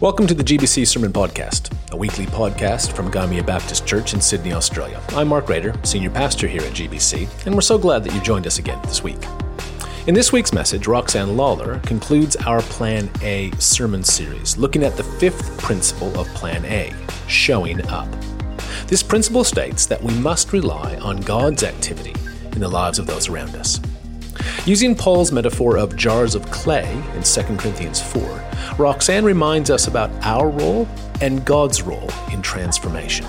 Welcome to the GBC Sermon Podcast, a weekly podcast from Gymea Baptist Church in Sydney, Australia. I'm Mark Rader, Senior Pastor here at GBC, and we're so glad that you joined us again this week. In this week's message, Roxane Lawler concludes our Plan A sermon series, looking at the fifth principle of Plan A showing up. This principle states that we must rely on God's activity in the lives of those around us. Using Paul's metaphor of jars of clay in 2 Corinthians 4, Roxane reminds us about our role and God's role in transformation.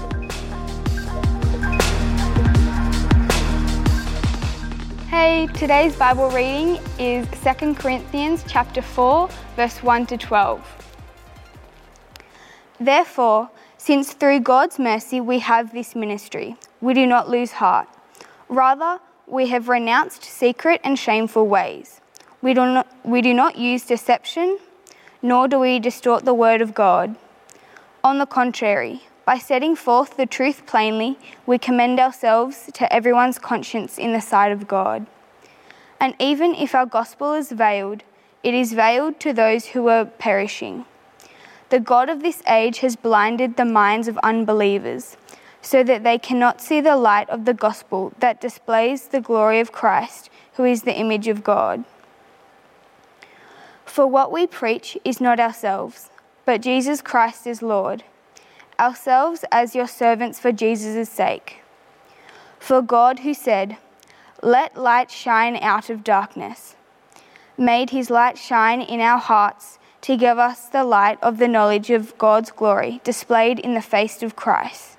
Hey, today's Bible reading is 2 Corinthians chapter 4, verse 1 to 12. Therefore, since through God's mercy we have this ministry, we do not lose heart. Rather, we have renounced secret and shameful ways. We do not, we do not use deception, nor do we distort the word of God. On the contrary, by setting forth the truth plainly, we commend ourselves to everyone's conscience in the sight of God. And even if our gospel is veiled, it is veiled to those who are perishing. The God of this age has blinded the minds of unbelievers, so that they cannot see the light of the gospel that displays the glory of Christ, who is the image of God. For what we preach is not ourselves, but Jesus Christ is Lord, ourselves as your servants for Jesus' sake. For God, who said, Let light shine out of darkness, made his light shine in our hearts to give us the light of the knowledge of God's glory displayed in the face of Christ.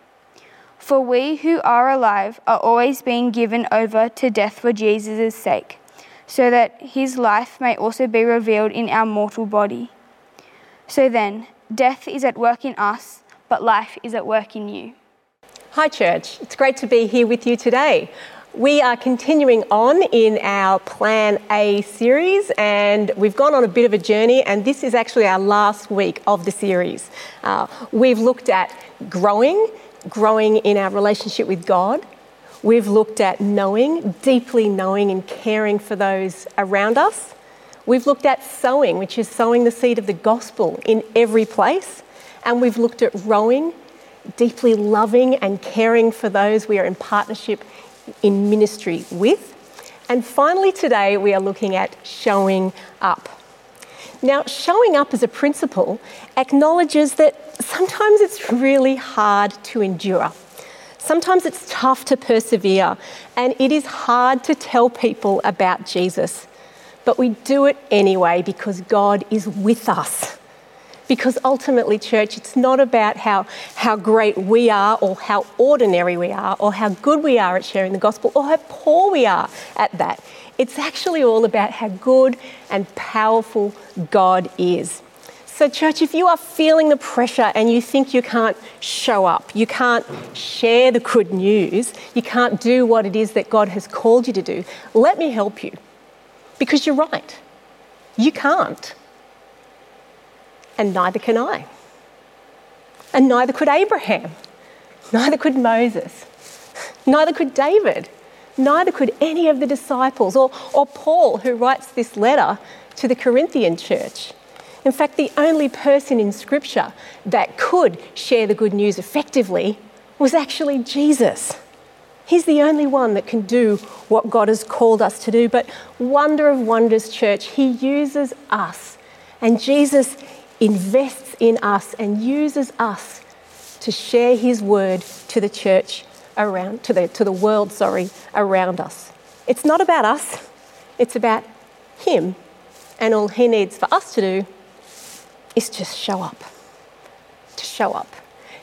For we who are alive are always being given over to death for Jesus' sake, so that his life may also be revealed in our mortal body. So then, death is at work in us, but life is at work in you. Hi, church. It's great to be here with you today. We are continuing on in our Plan A series, and we've gone on a bit of a journey, and this is actually our last week of the series. Uh, we've looked at growing, growing in our relationship with God. We've looked at knowing, deeply knowing and caring for those around us. We've looked at sowing, which is sowing the seed of the gospel in every place. And we've looked at rowing, deeply loving and caring for those we are in partnership in ministry with. And finally, today we are looking at showing up. Now, showing up as a principle acknowledges that sometimes it's really hard to endure. Sometimes it's tough to persevere, and it is hard to tell people about Jesus. But we do it anyway because God is with us. Because ultimately, church, it's not about how, how great we are or how ordinary we are or how good we are at sharing the gospel or how poor we are at that. It's actually all about how good and powerful God is. So, church, if you are feeling the pressure and you think you can't show up, you can't share the good news, you can't do what it is that God has called you to do, let me help you. Because you're right. You can't and neither can I. And neither could Abraham, neither could Moses, neither could David, neither could any of the disciples, or, or Paul, who writes this letter to the Corinthian church. In fact, the only person in Scripture that could share the good news effectively was actually Jesus. He's the only one that can do what God has called us to do. But, wonder of wonders, church, He uses us. And Jesus invests in us and uses us to share his word to the church around to the to the world sorry around us it's not about us it's about him and all he needs for us to do is just show up to show up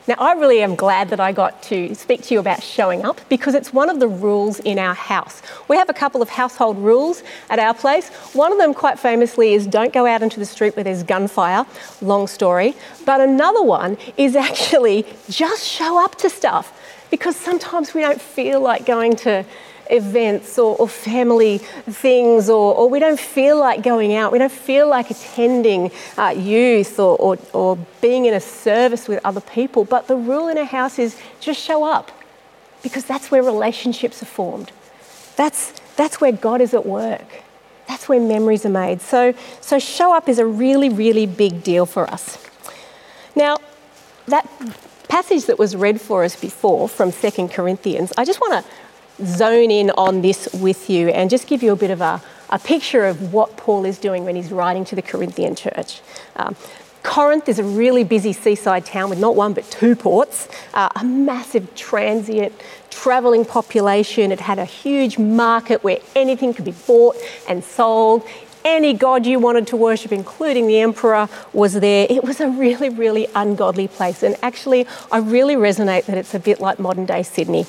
Now, I really am glad that I got to speak to you about showing up because it's one of the rules in our house. We have a couple of household rules at our place. One of them, quite famously, is don't go out into the street where there's gunfire. Long story. But another one is actually just show up to stuff because sometimes we don't feel like going to events or, or family things, or, or, we don't feel like going out, we don't feel like attending uh, youth or, or, or being in a service with other people. But the rule in our house is just show up because that's where relationships are formed. That's, that's where God is at work. That's where memories are made. So, so show up is a really, really big deal for us. Now, that passage that was read for us before from 2 Corinthians, I just want to zone in on this with you and just give you a bit of a, a picture of what Paul is doing when he's writing to the Corinthian church. Um, Corinth is a really busy seaside town with not one but two ports, uh, a massive transient travelling population. It had a huge market where anything could be bought and sold. Any god you wanted to worship, including the emperor, was there. It was a really, really ungodly place. And actually, I really resonate that it's a bit like modern day Sydney.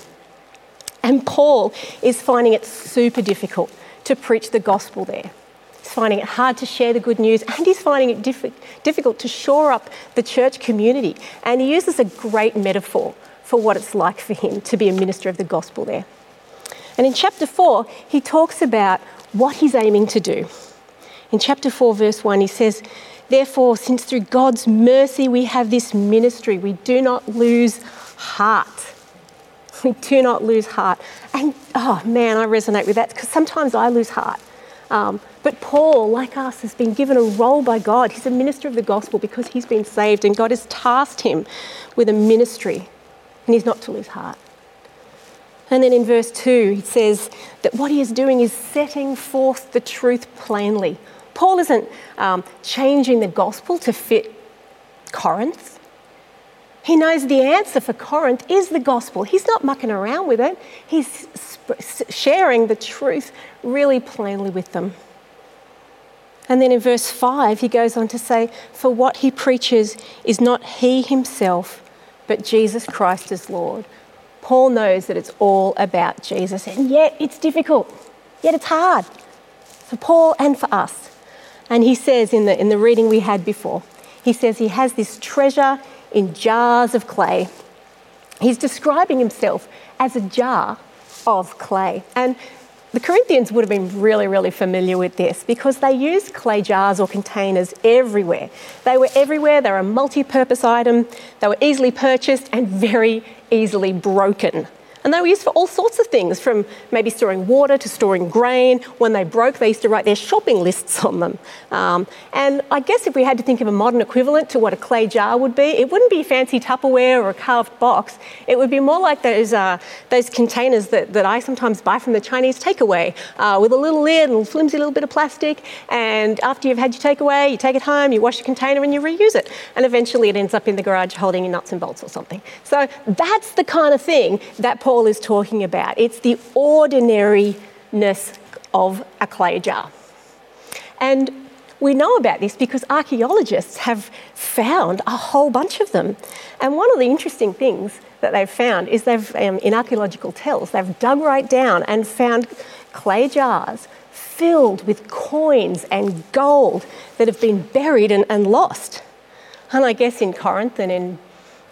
And Paul is finding it super difficult to preach the gospel there. He's finding it hard to share the good news and he's finding it diff- difficult to shore up the church community. And he uses a great metaphor for what it's like for him to be a minister of the gospel there. And in chapter 4, he talks about what he's aiming to do. In chapter 4, verse 1, he says, Therefore, since through God's mercy we have this ministry, we do not lose heart. We do not lose heart. And oh man, I resonate with that because sometimes I lose heart. Um, but Paul, like us, has been given a role by God. He's a minister of the gospel because he's been saved, and God has tasked him with a ministry, and he's not to lose heart. And then in verse 2, he says that what he is doing is setting forth the truth plainly. Paul isn't um, changing the gospel to fit Corinth. He knows the answer for Corinth is the gospel. He's not mucking around with it, he's sharing the truth really plainly with them. And then in verse 5, he goes on to say, For what he preaches is not he himself, but Jesus Christ as Lord. Paul knows that it's all about Jesus, and yet it's difficult, yet it's hard for Paul and for us. And he says in the, in the reading we had before, he says he has this treasure in jars of clay. He's describing himself as a jar of clay. And the Corinthians would have been really, really familiar with this because they used clay jars or containers everywhere. They were everywhere, they were a multi purpose item, they were easily purchased and very easily broken. And they were used for all sorts of things, from maybe storing water to storing grain. When they broke, they used to write their shopping lists on them. Um, and I guess if we had to think of a modern equivalent to what a clay jar would be, it wouldn't be fancy Tupperware or a carved box. It would be more like those, uh, those containers that, that I sometimes buy from the Chinese takeaway uh, with a little lid a flimsy little bit of plastic. And after you've had your takeaway, you take it home, you wash your container, and you reuse it. And eventually it ends up in the garage holding your nuts and bolts or something. So that's the kind of thing that Paul is talking about. It's the ordinariness of a clay jar. And we know about this because archaeologists have found a whole bunch of them. And one of the interesting things that they've found is they've, um, in archaeological tells, they've dug right down and found clay jars filled with coins and gold that have been buried and, and lost. And I guess in Corinth and in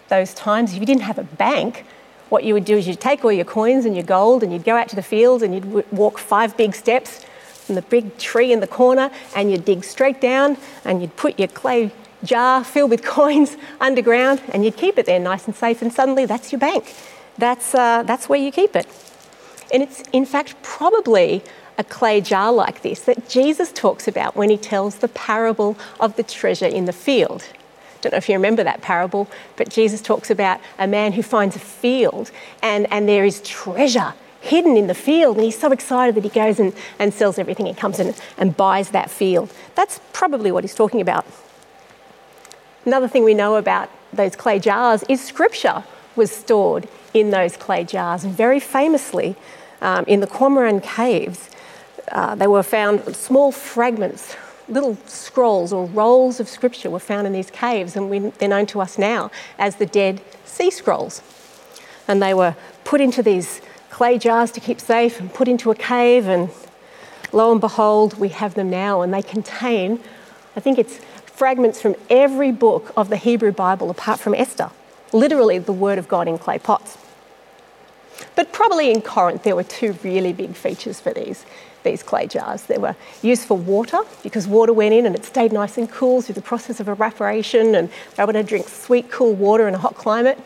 those times, if you didn't have a bank, what you would do is you'd take all your coins and your gold and you'd go out to the fields and you'd walk five big steps from the big tree in the corner and you'd dig straight down and you'd put your clay jar filled with coins underground and you'd keep it there nice and safe and suddenly that's your bank. That's, uh, that's where you keep it. And it's in fact probably a clay jar like this that Jesus talks about when he tells the parable of the treasure in the field. Don't know if you remember that parable, but Jesus talks about a man who finds a field and, and there is treasure hidden in the field, and he's so excited that he goes and, and sells everything and comes in and buys that field. That's probably what he's talking about. Another thing we know about those clay jars is scripture was stored in those clay jars, and very famously um, in the Qumran caves, uh, they were found small fragments little scrolls or rolls of scripture were found in these caves, and we, they're known to us now as the Dead Sea Scrolls. And they were put into these clay jars to keep safe and put into a cave, and lo and behold, we have them now, and they contain, I think it's fragments from every book of the Hebrew Bible apart from Esther, literally the Word of God in clay pots. But probably in Corinth, there were two really big features for these, these clay jars. They were used for water because water went in and it stayed nice and cool through the process of evaporation and they were able to drink sweet, cool water in a hot climate.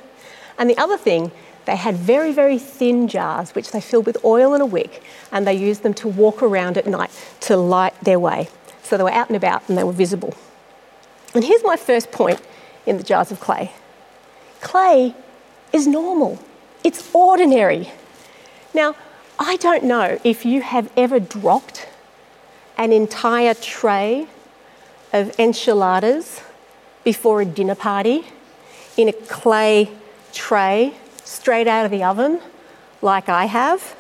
And the other thing, they had very, very thin jars which they filled with oil and a wick and they used them to walk around at night to light their way. So they were out and about and they were visible. And here's my first point in the jars of clay clay is normal. It's ordinary. Now, I don't know if you have ever dropped an entire tray of enchiladas before a dinner party in a clay tray straight out of the oven, like I have.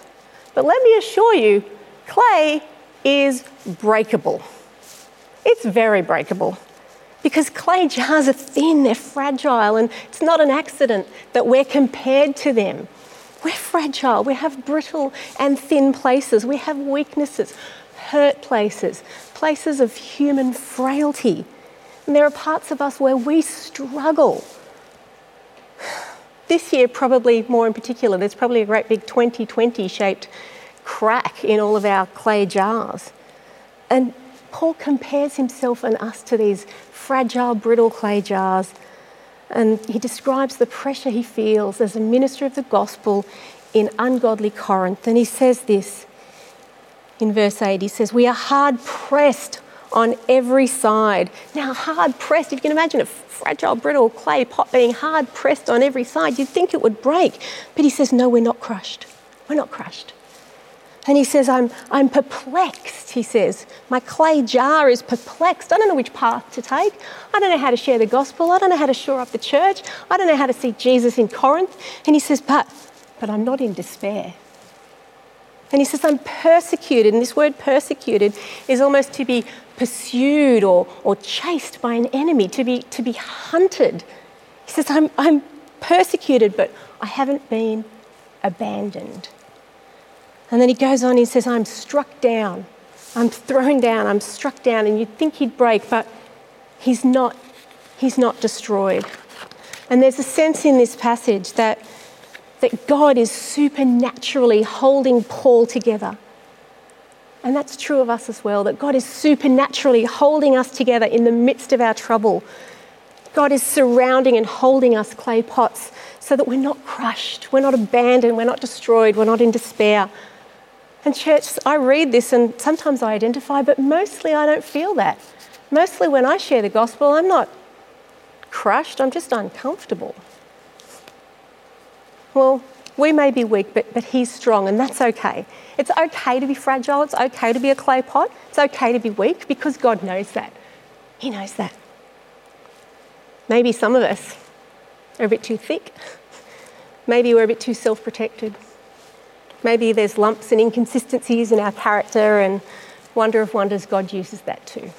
But let me assure you, clay is breakable. It's very breakable because clay jars are thin, they're fragile, and it's not an accident that we're compared to them. We're fragile, we have brittle and thin places, we have weaknesses, hurt places, places of human frailty. And there are parts of us where we struggle. This year, probably more in particular, there's probably a great big 2020 shaped crack in all of our clay jars. And Paul compares himself and us to these fragile, brittle clay jars. And he describes the pressure he feels as a minister of the gospel in ungodly Corinth. And he says this in verse 8 he says, We are hard pressed on every side. Now, hard pressed, if you can imagine a fragile, brittle clay pot being hard pressed on every side, you'd think it would break. But he says, No, we're not crushed. We're not crushed. And he says, I'm, I'm perplexed, he says. My clay jar is perplexed. I don't know which path to take. I don't know how to share the gospel. I don't know how to shore up the church. I don't know how to see Jesus in Corinth. And he says, But, but I'm not in despair. And he says, I'm persecuted. And this word persecuted is almost to be pursued or, or chased by an enemy, to be, to be hunted. He says, I'm, I'm persecuted, but I haven't been abandoned. And then he goes on, he says, I'm struck down. I'm thrown down. I'm struck down. And you'd think he'd break, but he's not, he's not destroyed. And there's a sense in this passage that, that God is supernaturally holding Paul together. And that's true of us as well, that God is supernaturally holding us together in the midst of our trouble. God is surrounding and holding us clay pots so that we're not crushed, we're not abandoned, we're not destroyed, we're not in despair. And, church, I read this and sometimes I identify, but mostly I don't feel that. Mostly when I share the gospel, I'm not crushed, I'm just uncomfortable. Well, we may be weak, but, but he's strong, and that's okay. It's okay to be fragile, it's okay to be a clay pot, it's okay to be weak because God knows that. He knows that. Maybe some of us are a bit too thick, maybe we're a bit too self protected. Maybe there's lumps and inconsistencies in our character, and wonder of wonders, God uses that too.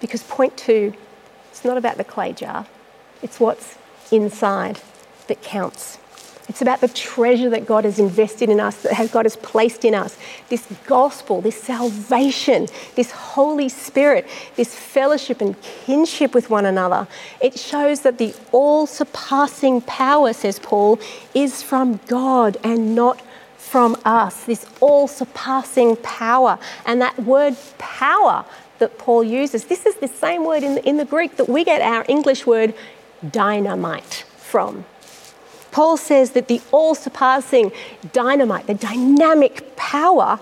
Because point two, it's not about the clay jar, it's what's inside that counts. It's about the treasure that God has invested in us, that God has placed in us. This gospel, this salvation, this Holy Spirit, this fellowship and kinship with one another. It shows that the all surpassing power, says Paul, is from God and not from us. This all surpassing power. And that word power that Paul uses, this is the same word in the, in the Greek that we get our English word dynamite from. Paul says that the all surpassing dynamite, the dynamic power,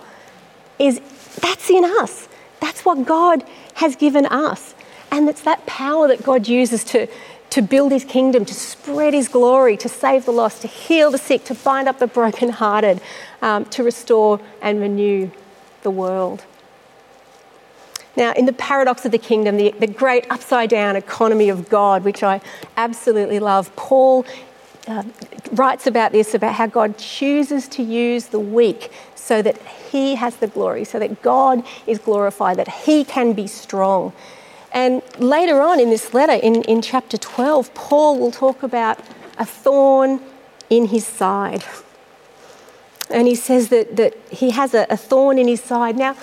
is that's in us. That's what God has given us. And it's that power that God uses to, to build his kingdom, to spread his glory, to save the lost, to heal the sick, to bind up the brokenhearted, um, to restore and renew the world. Now, in the paradox of the kingdom, the, the great upside down economy of God, which I absolutely love, Paul uh, writes about this about how God chooses to use the weak so that He has the glory, so that God is glorified, that He can be strong. And later on in this letter, in, in chapter 12, Paul will talk about a thorn in his side. And he says that, that he has a, a thorn in his side. Now,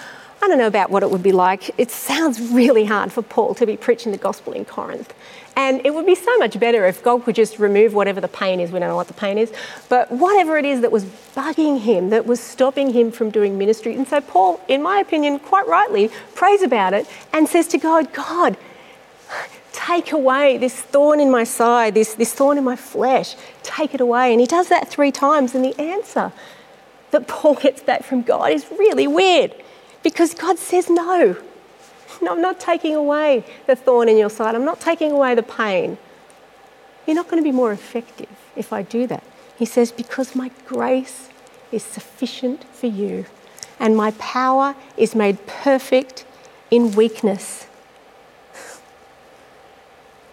I don't know about what it would be like. It sounds really hard for Paul to be preaching the gospel in Corinth. And it would be so much better if God could just remove whatever the pain is. We don't know what the pain is. But whatever it is that was bugging him, that was stopping him from doing ministry. And so Paul, in my opinion, quite rightly, prays about it and says to God, God, take away this thorn in my side, this, this thorn in my flesh. Take it away. And he does that three times. And the answer that Paul gets back from God is really weird because God says no. No, I'm not taking away the thorn in your side. I'm not taking away the pain. You're not going to be more effective if I do that. He says, Because my grace is sufficient for you, and my power is made perfect in weakness.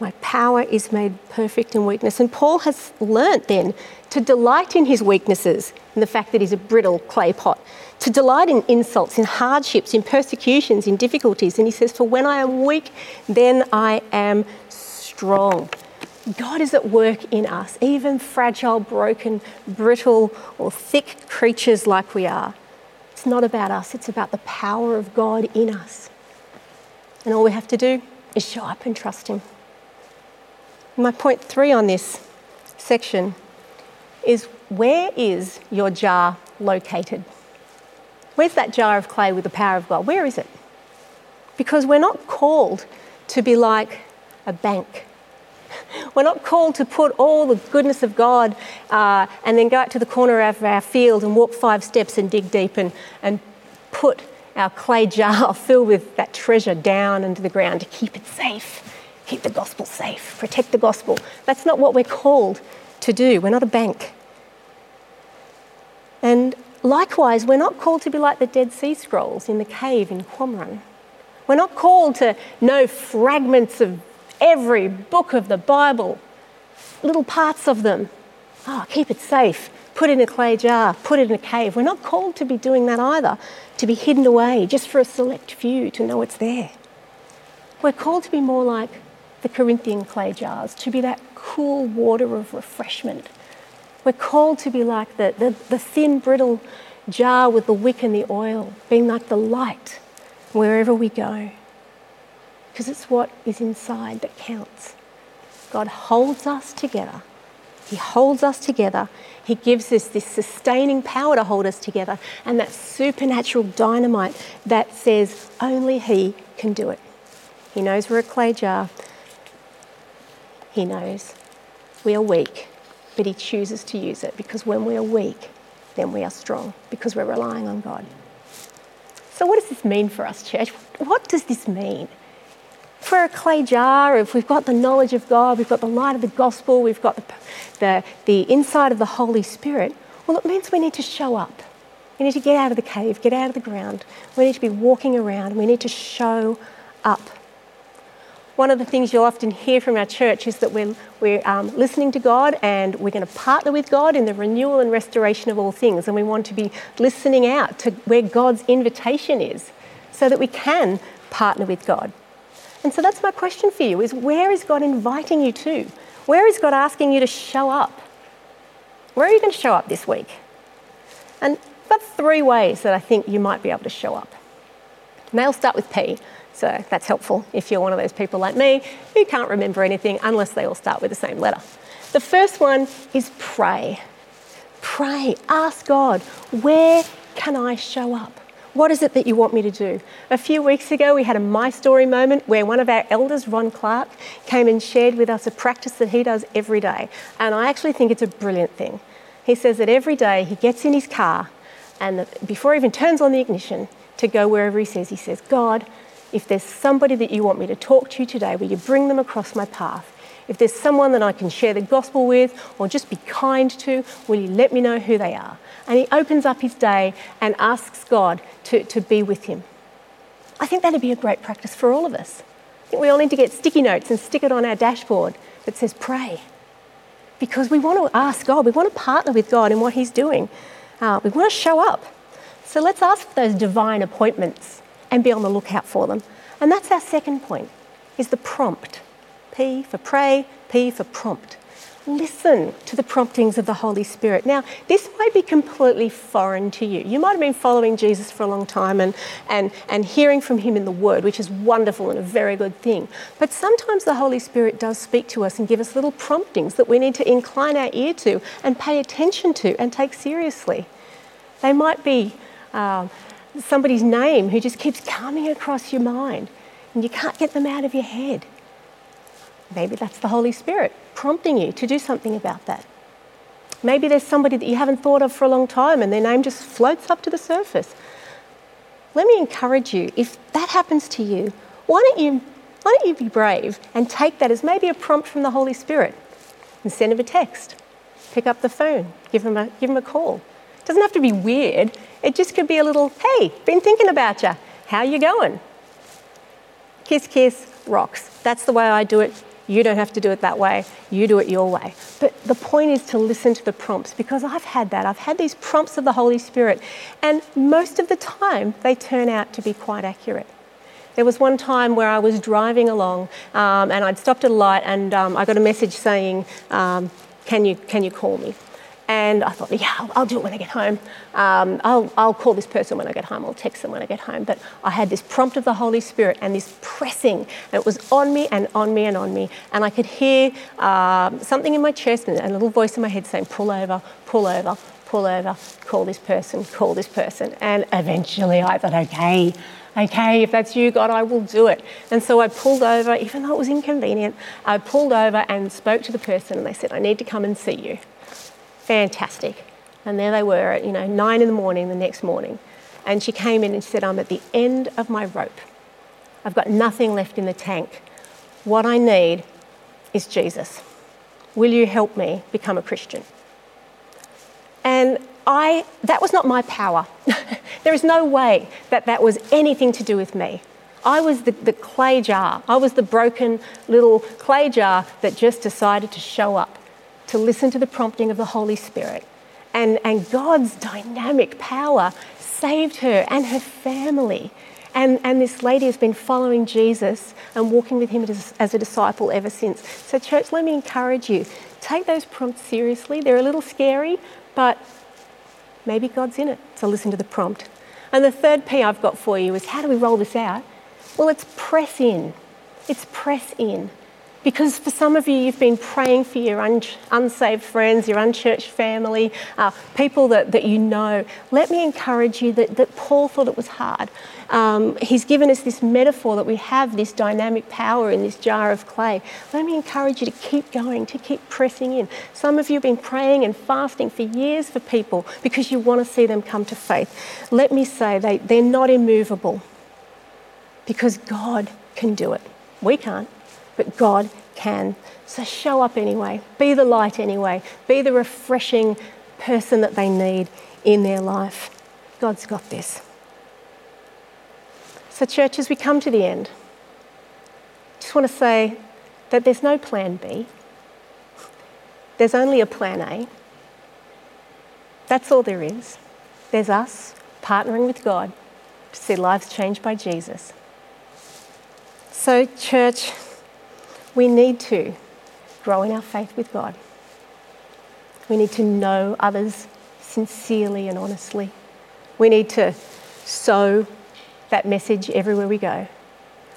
My power is made perfect in weakness. And Paul has learnt then to delight in his weaknesses, in the fact that he's a brittle clay pot, to delight in insults, in hardships, in persecutions, in difficulties. And he says, For when I am weak, then I am strong. God is at work in us, even fragile, broken, brittle, or thick creatures like we are. It's not about us, it's about the power of God in us. And all we have to do is show up and trust Him. My point three on this section is where is your jar located? Where's that jar of clay with the power of God? Where is it? Because we're not called to be like a bank. We're not called to put all the goodness of God uh, and then go out to the corner of our field and walk five steps and dig deep and, and put our clay jar filled with that treasure down into the ground to keep it safe keep the gospel safe, protect the gospel. That's not what we're called to do. We're not a bank. And likewise, we're not called to be like the Dead Sea Scrolls in the cave in Qumran. We're not called to know fragments of every book of the Bible, little parts of them. Oh, keep it safe. Put it in a clay jar, put it in a cave. We're not called to be doing that either, to be hidden away just for a select few to know it's there. We're called to be more like the Corinthian clay jars, to be that cool water of refreshment. We're called to be like the, the, the thin, brittle jar with the wick and the oil, being like the light wherever we go. Because it's what is inside that counts. God holds us together. He holds us together. He gives us this sustaining power to hold us together and that supernatural dynamite that says only He can do it. He knows we're a clay jar, he knows. We are weak, but He chooses to use it because when we are weak, then we are strong because we're relying on God. So, what does this mean for us, church? What does this mean? For a clay jar, if we've got the knowledge of God, we've got the light of the gospel, we've got the, the, the inside of the Holy Spirit, well, it means we need to show up. We need to get out of the cave, get out of the ground. We need to be walking around. We need to show up one of the things you'll often hear from our church is that we're, we're um, listening to God and we're going to partner with God in the renewal and restoration of all things. And we want to be listening out to where God's invitation is so that we can partner with God. And so that's my question for you is where is God inviting you to? Where is God asking you to show up? Where are you going to show up this week? And I've three ways that I think you might be able to show up. And they'll start with P. So that's helpful if you're one of those people like me who can't remember anything unless they all start with the same letter. The first one is pray. Pray. Ask God, where can I show up? What is it that you want me to do? A few weeks ago, we had a My Story moment where one of our elders, Ron Clark, came and shared with us a practice that he does every day. And I actually think it's a brilliant thing. He says that every day he gets in his car and before he even turns on the ignition to go wherever he says, he says, God, if there's somebody that you want me to talk to today, will you bring them across my path? If there's someone that I can share the gospel with or just be kind to, will you let me know who they are? And he opens up his day and asks God to, to be with him. I think that'd be a great practice for all of us. I think we all need to get sticky notes and stick it on our dashboard that says pray. because we want to ask God, we want to partner with God in what He's doing. Uh, we want to show up. So let's ask for those divine appointments and be on the lookout for them. And that's our second point, is the prompt. P for pray, P for prompt listen to the promptings of the Holy Spirit. Now, this might be completely foreign to you. You might have been following Jesus for a long time and, and, and hearing from him in the Word, which is wonderful and a very good thing. But sometimes the Holy Spirit does speak to us and give us little promptings that we need to incline our ear to and pay attention to and take seriously. They might be uh, somebody's name who just keeps coming across your mind and you can't get them out of your head. Maybe that's the Holy Spirit prompting you to do something about that. Maybe there's somebody that you haven't thought of for a long time and their name just floats up to the surface. Let me encourage you, if that happens to you, why don't you, why don't you be brave and take that as maybe a prompt from the Holy Spirit and send him a text? Pick up the phone, give him a, give him a call. It doesn't have to be weird, it just could be a little, hey, been thinking about you. How you going? Kiss, kiss, rocks. That's the way I do it. You don't have to do it that way. You do it your way. But the point is to listen to the prompts because I've had that. I've had these prompts of the Holy Spirit, and most of the time they turn out to be quite accurate. There was one time where I was driving along um, and I'd stopped at a light and um, I got a message saying, um, can, you, can you call me? And I thought, yeah, I'll, do it when I get home. Um, I'll, I'll call this person when I get home. I'll text them when I get home. But I had this prompt of the Holy Spirit and this pressing, and it was on me and on me and on me. And I could hear um, something in my chest and a little voice in my head saying, pull over, pull over, pull over, call this person, call this person. And eventually I thought, okay, okay, if that's you, God, I will do it. And so I pulled over, even though it was inconvenient, I pulled over and spoke to the person, and they said, I need to come and see you. Fantastic. And there they were at, you know, nine in the morning the next morning. And she came in and said, I'm at the end of my rope. I've got nothing left in the tank. What I need is Jesus. Will you help me become a Christian? And I, that was not my power. there is no way that that was anything to do with me. I was the, the clay jar. I was the broken little clay jar that just decided to show up to listen to the prompting of the Holy Spirit. And, and God's dynamic power saved her and her family. And, and this lady has been following Jesus and walking with him as, as a disciple ever since. So, church, let me encourage you take those prompts seriously. They're a little scary, but maybe God's in it. So, listen to the prompt. And the third P I've got for you is how do we roll this out? Well, it's press in. It's press in. Because for some of you, you've been praying for your un- unsaved friends, your unchurched family, uh, people that, that you know. Let me encourage you that, that Paul thought it was hard. Um, he's given us this metaphor that we have this dynamic power in this jar of clay. Let me encourage you to keep going, to keep pressing in. Some of you have been praying and fasting for years for people because you want to see them come to faith. Let me say they, they're not immovable because God can do it. We can't but God can. So show up anyway. Be the light anyway. Be the refreshing person that they need in their life. God's got this. So, church, as we come to the end, just want to say that there's no plan B, there's only a plan A. That's all there is. There's us partnering with God to see lives changed by Jesus. So, church, we need to grow in our faith with God. We need to know others sincerely and honestly. We need to sow that message everywhere we go.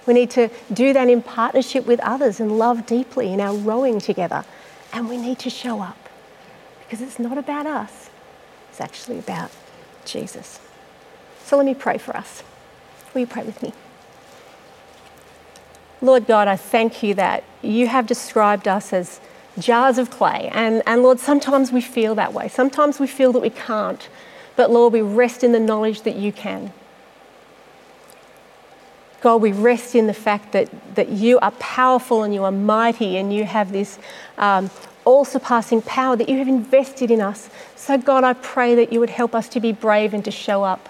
We need to do that in partnership with others and love deeply in our rowing together. And we need to show up because it's not about us, it's actually about Jesus. So let me pray for us. Will you pray with me? Lord God, I thank you that you have described us as jars of clay. And, and Lord, sometimes we feel that way. Sometimes we feel that we can't. But Lord, we rest in the knowledge that you can. God, we rest in the fact that, that you are powerful and you are mighty and you have this um, all surpassing power that you have invested in us. So, God, I pray that you would help us to be brave and to show up.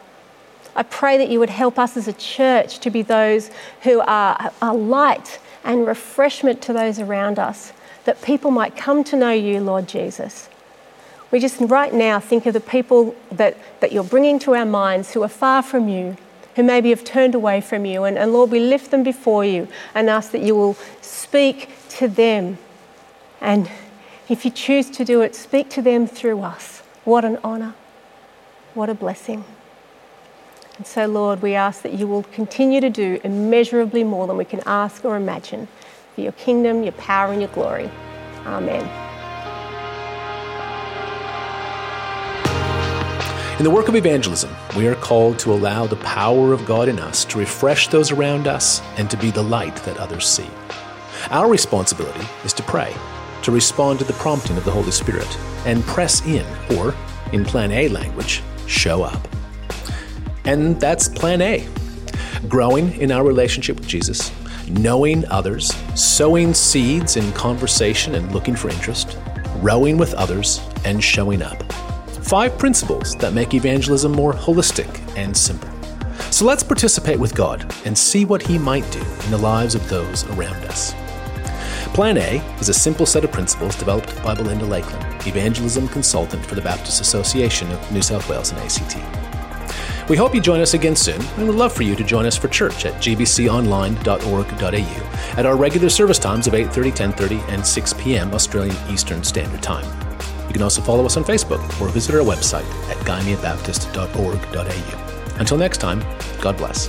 I pray that you would help us as a church to be those who are, a light and refreshment to those around us. that people might come to know you, Lord Jesus. We just right now think of the people that, that you're bringing to our minds who are far from you, who maybe have turned away from you. And, and Lord, we lift them before you and ask that you will speak to them. And if you choose to do it, speak to them through us. What an honour. What a blessing. And so, Lord, we ask that you will continue to do immeasurably more than we can ask or imagine for your kingdom, your power, and your glory. Amen. In the work of evangelism, we are called to allow the power of God in us to refresh those around us and to be the light that others see. Our responsibility is to pray, to respond to the prompting of the Holy Spirit, and press in, or, in Plan A language, show up. And that's Plan A growing in our relationship with Jesus, knowing others, sowing seeds in conversation and looking for interest, rowing with others, and showing up. Five principles that make evangelism more holistic and simple. So let's participate with God and see what He might do in the lives of those around us. Plan A is a simple set of principles developed by Belinda Lakelin, evangelism consultant for the Baptist Association of New South Wales and ACT. We hope you join us again soon, and we'd love for you to join us for church at gbconline.org.au at our regular service times of 8:30, 10:30, and 6 p.m. Australian Eastern Standard Time. You can also follow us on Facebook or visit our website at gymeabaptist.org.au. Until next time, God bless.